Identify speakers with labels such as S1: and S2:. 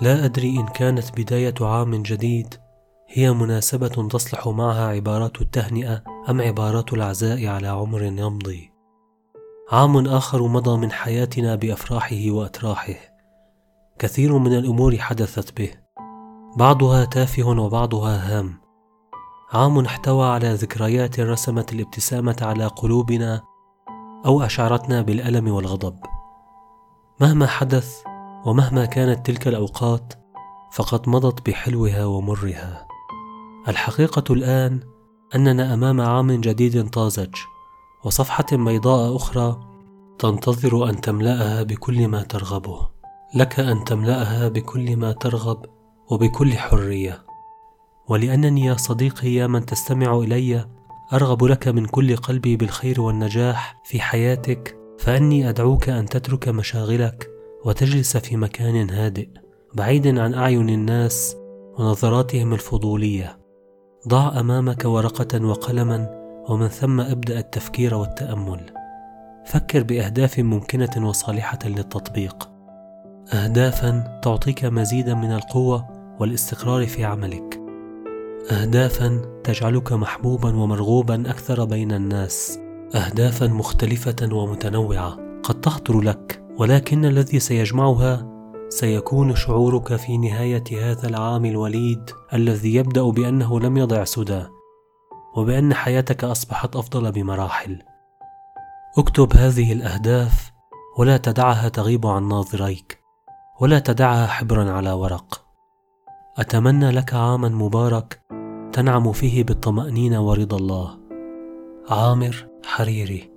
S1: لا أدري إن كانت بداية عام جديد. هي مناسبة تصلح معها عبارات التهنئة أم عبارات العزاء على عمر يمضي. عام آخر مضى من حياتنا بأفراحه وأتراحه. كثير من الأمور حدثت به. بعضها تافه وبعضها هام. عام احتوى على ذكريات رسمت الابتسامة على قلوبنا أو أشعرتنا بالألم والغضب. مهما حدث ومهما كانت تلك الأوقات فقد مضت بحلوها ومرها. الحقيقة الآن أننا أمام عام جديد طازج وصفحة بيضاء أخرى تنتظر أن تملأها بكل ما ترغبه. لك أن تملأها بكل ما ترغب وبكل حرية. ولأنني يا صديقي يا من تستمع إلي أرغب لك من كل قلبي بالخير والنجاح في حياتك فأني أدعوك أن تترك مشاغلك وتجلس في مكان هادئ بعيد عن أعين الناس ونظراتهم الفضولية. ضع أمامك ورقة وقلما ومن ثم أبدأ التفكير والتأمل. فكر بأهداف ممكنة وصالحة للتطبيق. اهدافا تعطيك مزيدا من القوة والاستقرار في عملك. اهدافا تجعلك محبوبا ومرغوبا أكثر بين الناس. اهدافا مختلفة ومتنوعة. قد تخطر لك. ولكن الذي سيجمعها سيكون شعورك في نهاية هذا العام الوليد الذي يبدأ بأنه لم يضع سدى وبأن حياتك أصبحت أفضل بمراحل. اكتب هذه الأهداف ولا تدعها تغيب عن ناظريك ولا تدعها حبرا على ورق. أتمنى لك عاما مبارك تنعم فيه بالطمأنينة ورضا الله. عامر حريري.